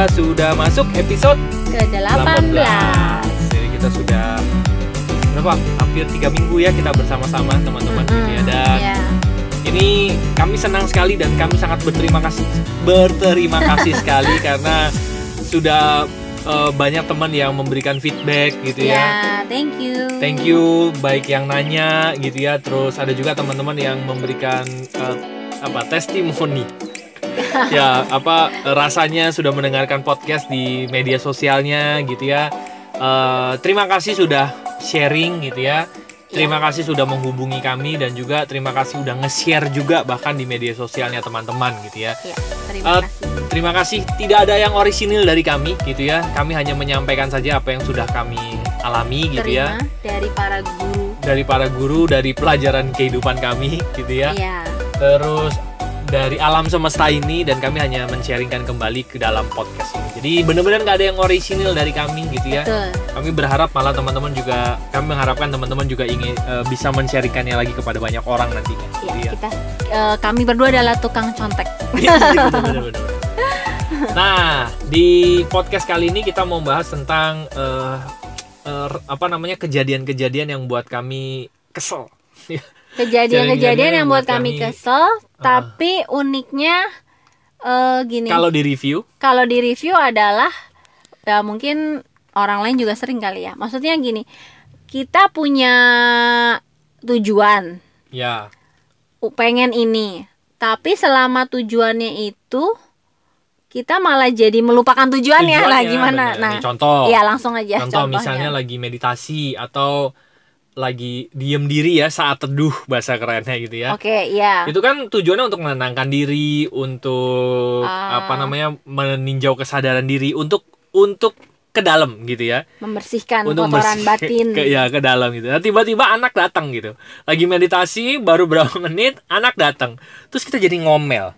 kita sudah masuk episode ke 18. 18. Jadi kita sudah berapa? Hampir tiga minggu ya kita bersama-sama teman-teman Mm-mm, gitu ya. Dan ya. ini kami senang sekali dan kami sangat berterima kasih berterima kasih sekali karena sudah eh, banyak teman yang memberikan feedback gitu ya. Ya, thank you. Thank you baik yang nanya gitu ya. Terus ada juga teman-teman yang memberikan eh, apa testimoni. ya, apa rasanya sudah mendengarkan podcast di media sosialnya gitu ya. Eh, terima kasih sudah sharing gitu ya. Terima kasih sudah menghubungi kami dan juga terima kasih sudah nge-share juga bahkan di media sosialnya teman-teman gitu ya. Ya, terima Eh, kasih. Terima kasih. Tidak ada yang orisinil dari kami gitu ya. Kami hanya menyampaikan saja apa yang sudah kami alami gitu ya. Terima dari para guru. Dari para guru, dari pelajaran kehidupan kami gitu ya. Iya. Terus dari alam semesta ini dan kami hanya men-sharingkan kembali ke dalam podcast ini. Jadi benar-benar nggak ada yang orisinil dari kami gitu ya. Betul. Kami berharap malah teman-teman juga kami mengharapkan teman-teman juga ingin eh, bisa men-sharingkannya lagi kepada banyak orang nantinya. Ya, gitu ya. kita eh, kami berdua adalah tukang contek. Iya, bener. Nah, di podcast kali ini kita mau bahas tentang eh, eh, apa namanya kejadian-kejadian yang buat kami kesel. Kejadian-kejadian yang buat kami- kami kesel, tapi uniknya eh, gini. Kalau di review, kalau di review adalah ya mungkin orang lain juga sering kali ya. Maksudnya gini, kita punya tujuan, ya pengen ini, tapi selama tujuannya itu kita malah jadi melupakan tujuannya, lah tujuannya, gimana? bener. Nah, Nih, contoh, ya langsung aja contoh contohnya. misalnya lagi meditasi atau lagi diem diri ya saat teduh bahasa kerennya gitu ya. Oke, ya. Itu kan tujuannya untuk menenangkan diri, untuk Ah. apa namanya meninjau kesadaran diri, untuk untuk ke dalam gitu ya. Membersihkan untuk kotoran bersih- batin. ke, ya ke dalam gitu. Nah, tiba-tiba anak datang gitu. Lagi meditasi baru berapa menit anak datang. Terus kita jadi ngomel.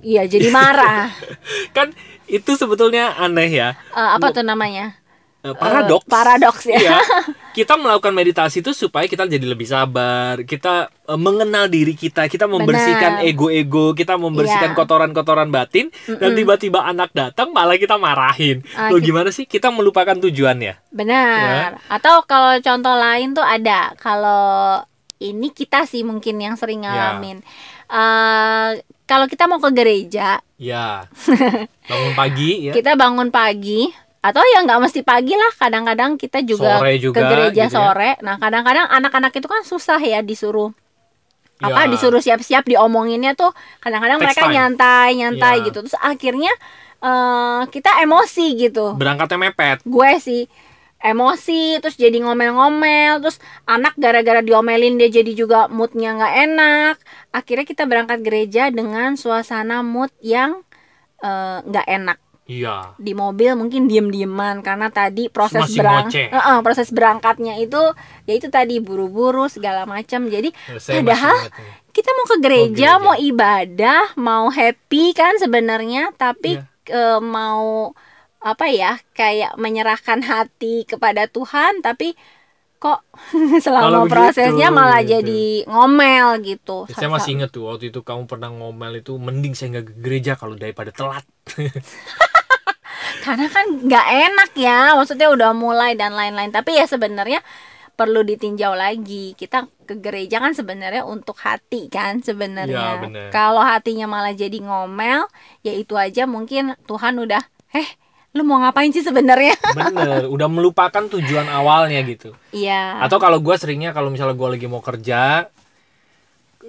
Iya, jadi marah. Kan itu sebetulnya aneh ya. Eh, apa tuh namanya? Eh, paradoks. Eh, paradoks ya. Iya. Kita melakukan meditasi itu supaya kita jadi lebih sabar, kita eh, mengenal diri kita, kita membersihkan ego-ego, kita membersihkan Iya. kotoran-kotoran batin dan tiba-tiba anak datang malah kita marahin. Ah, Loh gitu. gimana sih kita melupakan tujuannya? Benar. Atau kalau contoh lain tuh ada. Kalau ini kita sih mungkin yang sering Ya. ngalamin. Eh, kalau kita mau ke gereja, Ya. Bangun pagi ya. kita bangun pagi atau ya nggak mesti pagi lah. Kadang-kadang kita juga, Sore juga, ke gereja gitu ya. sore. Nah, kadang-kadang anak-anak itu kan susah ya disuruh apa Ya. disuruh siap-siap diomonginnya tuh kadang-kadang mereka time. nyantai nyantai Ya. gitu terus akhirnya eh, kita emosi gitu berangkatnya mepet. gue sih emosi terus jadi ngomel-ngomel terus anak gara-gara diomelin dia jadi juga moodnya nggak enak akhirnya kita berangkat gereja dengan suasana mood yang eh, nggak enak Iya. di mobil mungkin diem-dieman karena tadi proses Masih berang. Eh, eh, proses berangkatnya itu ya itu tadi buru-buru segala macam jadi Saya masih padahal kita mau ke gereja, gereja. mau ibadah, mau happy kan sebenarnya, tapi Iya. eh, mau apa ya, kayak menyerahkan hati kepada Tuhan, tapi kok selama begitu, prosesnya malah gitu. jadi ngomel gitu. Saya masih ingat tuh waktu itu kamu pernah ngomel itu mending saya nggak ke gereja kalau daripada telat. Karena kan nggak enak ya, maksudnya udah mulai dan lain-lain. Tapi ya sebenarnya perlu ditinjau lagi. Kita ke gereja kan sebenarnya untuk hati kan sebenarnya. bener. Kalau hatinya malah jadi ngomel, ya itu aja mungkin Tuhan udah, "Eh, lu mau ngapain sih sebenarnya?" Bener, udah melupakan tujuan awalnya gitu. Iya. Atau kalau gua seringnya kalau misalnya gua lagi mau kerja,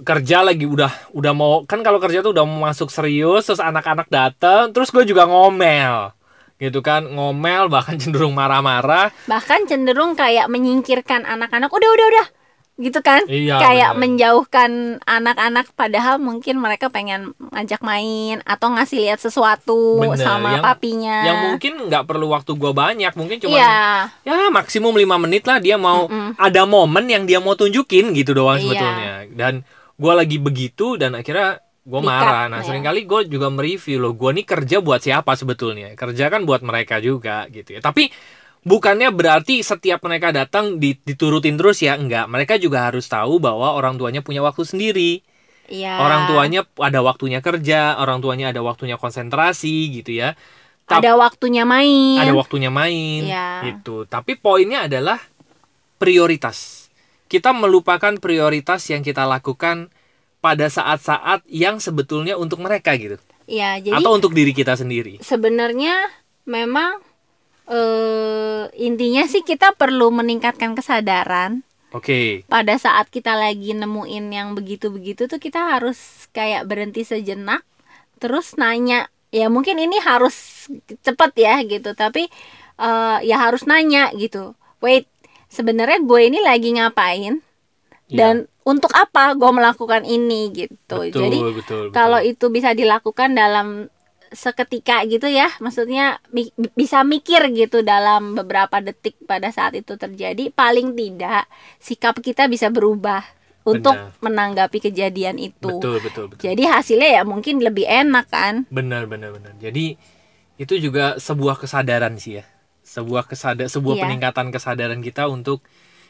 kerja lagi udah udah mau kan kalau kerja tuh udah mau masuk serius terus anak-anak dateng terus gue juga ngomel gitu kan ngomel bahkan cenderung marah-marah Bahkan cenderung kayak menyingkirkan anak-anak. Udah, udah, udah. Gitu kan? Iya, kayak bener. menjauhkan anak-anak padahal mungkin mereka pengen ngajak main atau ngasih lihat sesuatu Bener, sama yang- papinya. yang mungkin nggak perlu waktu gua banyak mungkin cuma Iya. ya maksimum lima menit lah dia mau Mm-mm. ada momen yang dia mau tunjukin gitu doang Iya. sebetulnya dan gua lagi begitu dan akhirnya gue marah nah ya. sering kali gue juga mereview loh gue nih kerja buat siapa sebetulnya kerja kan buat mereka juga gitu ya tapi bukannya berarti setiap mereka datang di- diturutin terus ya enggak mereka juga harus tahu bahwa orang tuanya punya waktu sendiri Iya. orang tuanya ada waktunya kerja orang tuanya ada waktunya konsentrasi gitu ya Tap- ada waktunya main ada waktunya main Iya. gitu. Tapi poinnya adalah prioritas. Kita melupakan prioritas yang kita lakukan pada saat-saat yang sebetulnya untuk mereka gitu. ya jadi Atau untuk diri kita sendiri. sebenarnya memang eh intinya sih kita perlu meningkatkan kesadaran Oke. pada saat kita lagi nemuin yang begitu-begitu tuh kita harus kayak berhenti sejenak terus nanya ya mungkin ini harus cepet ya gitu tapi eh, ya harus nanya gitu wait sebenarnya gue ini lagi ngapain Iya. dan untuk apa gue melakukan ini gitu betul, jadi betul, betul. kalau itu bisa dilakukan dalam seketika gitu ya maksudnya mi- bisa mikir gitu dalam beberapa detik pada saat itu terjadi paling tidak sikap kita bisa berubah untuk Benar. menanggapi kejadian itu betul, betul, betul. jadi hasilnya ya mungkin lebih enak kan Benar, benar, benar. Jadi itu juga sebuah kesadaran sih ya. Sebuah kesada sebuah Iya. peningkatan kesadaran kita untuk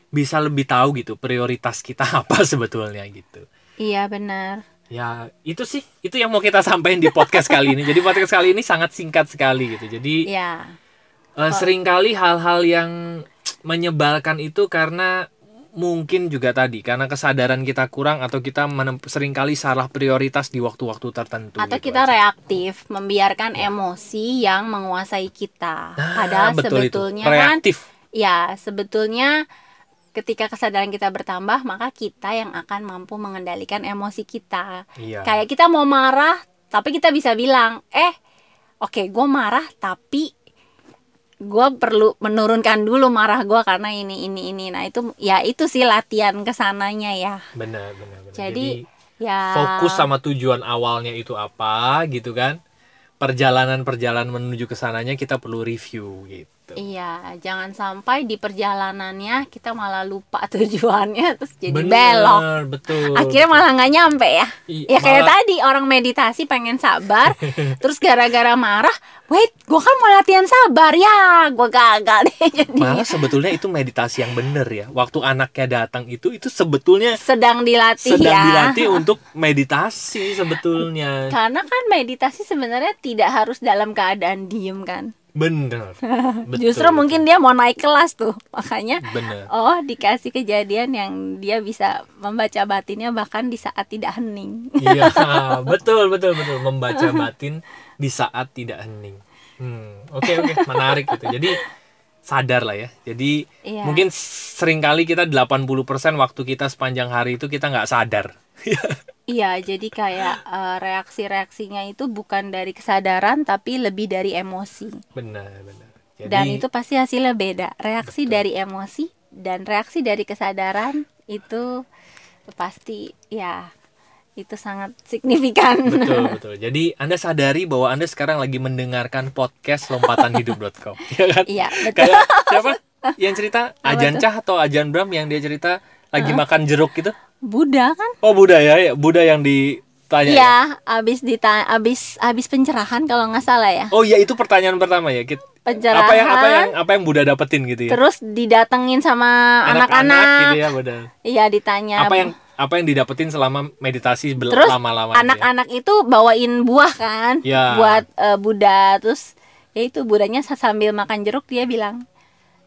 bisa lebih tahu gitu prioritas kita apa sebetulnya gitu. iya benar Ya, itu sih itu yang mau kita sampaikan di podcast kali ini. Jadi podcast kali ini sangat singkat sekali gitu. Jadi ya eh, sering kali hal-hal yang menyebalkan itu karena mungkin juga tadi karena kesadaran kita kurang atau kita sering kali salah prioritas di waktu-waktu tertentu. atau gitu kita aja. reaktif membiarkan emosi yang menguasai kita Nah, padahal betul itu. sebetulnya kan reaktif. Ya, sebetulnya ketika kesadaran kita bertambah, maka kita yang akan mampu mengendalikan emosi kita. Iya. Kayak kita mau marah, tapi kita bisa bilang, eh, oke, gue marah, tapi gue perlu menurunkan dulu marah gue karena ini, ini, ini. Nah itu, ya itu sih latihan ke sananya ya. benar benar benar Jadi, Jadi, Ya. fokus sama tujuan awalnya itu apa gitu kan perjalanan perjalanan menuju ke sananya kita perlu review gitu Iya, jangan sampai di perjalanannya kita malah lupa tujuannya terus jadi Bener, belok. betul akhirnya malah nggak nyampe ya. I- ya kayak malah- tadi orang meditasi pengen sabar terus gara-gara marah wait gue kan mau latihan sabar. Ya gue gagal deh jadi malah sebetulnya itu meditasi yang bener ya. Waktu anaknya datang itu itu sebetulnya sedang dilatih sedang ya. dilatih untuk meditasi sebetulnya. Karena kan meditasi sebenarnya tidak harus dalam keadaan diem kan bener. Betul, justru mungkin dia mau naik kelas tuh makanya bener. oh dikasih kejadian yang dia bisa membaca batinnya bahkan di saat tidak hening. Iya betul betul betul. Membaca batin di saat tidak hening. Hmm, oke oke. Menarik gitu. Jadi sadar lah ya jadi Iya. mungkin sering kali kita 80% waktu kita sepanjang hari itu kita nggak sadar Iya, jadi kayak eh, reaksi-reaksinya itu bukan dari kesadaran tapi lebih dari emosi. benar benar jadi Dan itu pasti hasilnya beda. Reaksi dari emosi dan reaksi dari kesadaran itu pasti ya itu sangat signifikan. betul betul jadi anda sadari bahwa anda sekarang lagi mendengarkan podcast lompatanhidup.com ya kan Iya, betul. kayak siapa yang cerita Ajan? Cah atau Ajan Bram yang dia cerita lagi makan jeruk gitu Buddha kan? oh Buddha ya ya Buddha yang ditanya ya? Iya, abis dita abis abis pencerahan kalau nggak salah ya. oh iya itu pertanyaan pertama ya Kit. Pencerahan. apa yang apa yang apa yang Buddha dapetin gitu ya Terus didatengin sama anak-anak. gitu ya benar Iya, ditanya. apa yang apa yang didapetin selama meditasi Terus lama-lama gitu ya? anak-anak itu bawain buah kan Ya. buat eh, Buddha terus ya itu Budanya sa- sambil makan jeruk dia bilang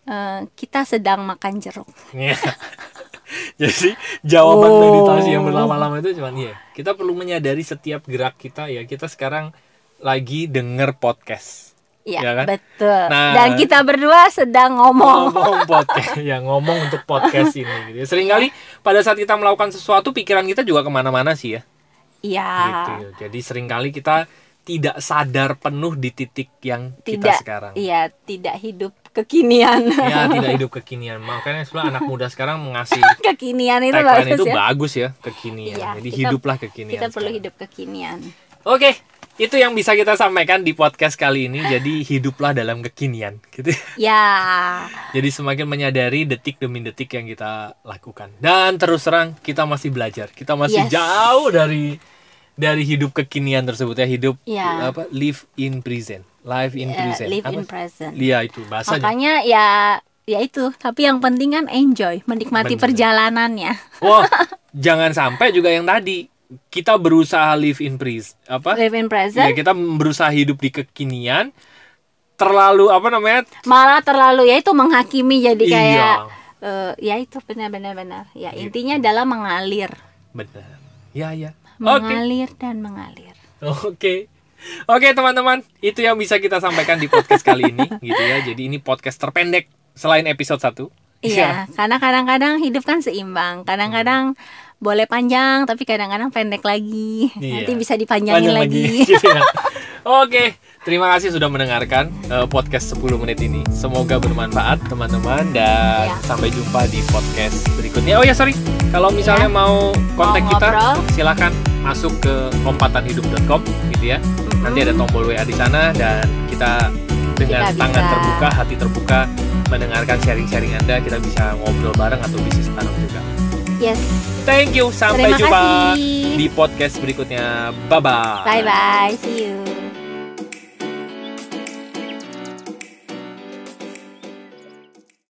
"Eh, kita sedang makan jeruk Iya. Jadi jawaban Oh. meditasi yang berlama-lama itu cuman iya, kita perlu menyadari setiap gerak kita ya. Kita sekarang lagi denger podcast. Iya Ya kan? betul Nah. dan kita berdua sedang ngomong Ngomong podcast, ya ngomong untuk podcast ini. Gitu. ya. Seringkali pada saat kita melakukan sesuatu, pikiran kita juga ke mana-mana sih ya. iya Gitu. ya. Jadi sering kali kita tidak sadar penuh di titik yang kita tidak sekarang. iya tidak hidup kekinian Ya tidak hidup kekinian. Makanya sebenarnya anak muda sekarang mengasih kekinian itu bagus itu ya bagus ya kekinian. Iya, Jadi kita- hiduplah kekinian. kita perlu sekarang. hidup kekinian Oke, itu yang bisa kita sampaikan di podcast kali ini. Jadi hiduplah dalam kekinian, gitu. ya Jadi semakin menyadari detik demi detik yang kita lakukan. Dan terus terang kita masih belajar. Kita masih Yes. jauh dari dari hidup kekinian tersebut ya hidup Ya. apa live in present, live in eh, present. live Apa? in present Iya itu bahasanya. makanya ya ya itu tapi yang penting kan enjoy menikmati Bener. perjalanannya Wah, jangan sampai juga yang tadi kita berusaha live in present apa? live in Ya, present kita berusaha hidup di kekinian, terlalu apa namanya malah terlalu ya itu menghakimi jadi Iya. kayak eh, ya itu benar-benar benar ya Gitu. intinya adalah mengalir benar ya ya mengalir dan mengalir Oke. Oke teman-teman, itu yang bisa kita sampaikan di podcast kali ini gitu ya. Jadi ini podcast terpendek selain episode 1. iya karena kadang-kadang hidup kan seimbang kadang-kadang boleh panjang tapi kadang-kadang pendek lagi Iya. nanti bisa dipanjangin Panjang lagi, gitu ya. Oke, terima kasih sudah mendengarkan eh, podcast 10 menit ini. Semoga bermanfaat teman-teman dan Iya. sampai jumpa di podcast berikutnya. Oh ya sorry, kalau misalnya Iya. mau kontak Mau kita, silakan masuk ke lompatanhidup.com gitu ya. Nanti ada tombol WA di sana dan kita dengan Kita tangan bisa. terbuka, hati terbuka mendengarkan sharing-sharing Anda, kita bisa ngobrol bareng atau bisnis bareng juga. Yes. Thank you, sampai terima jumpa kasih. di podcast berikutnya. Bye bye. bye bye see you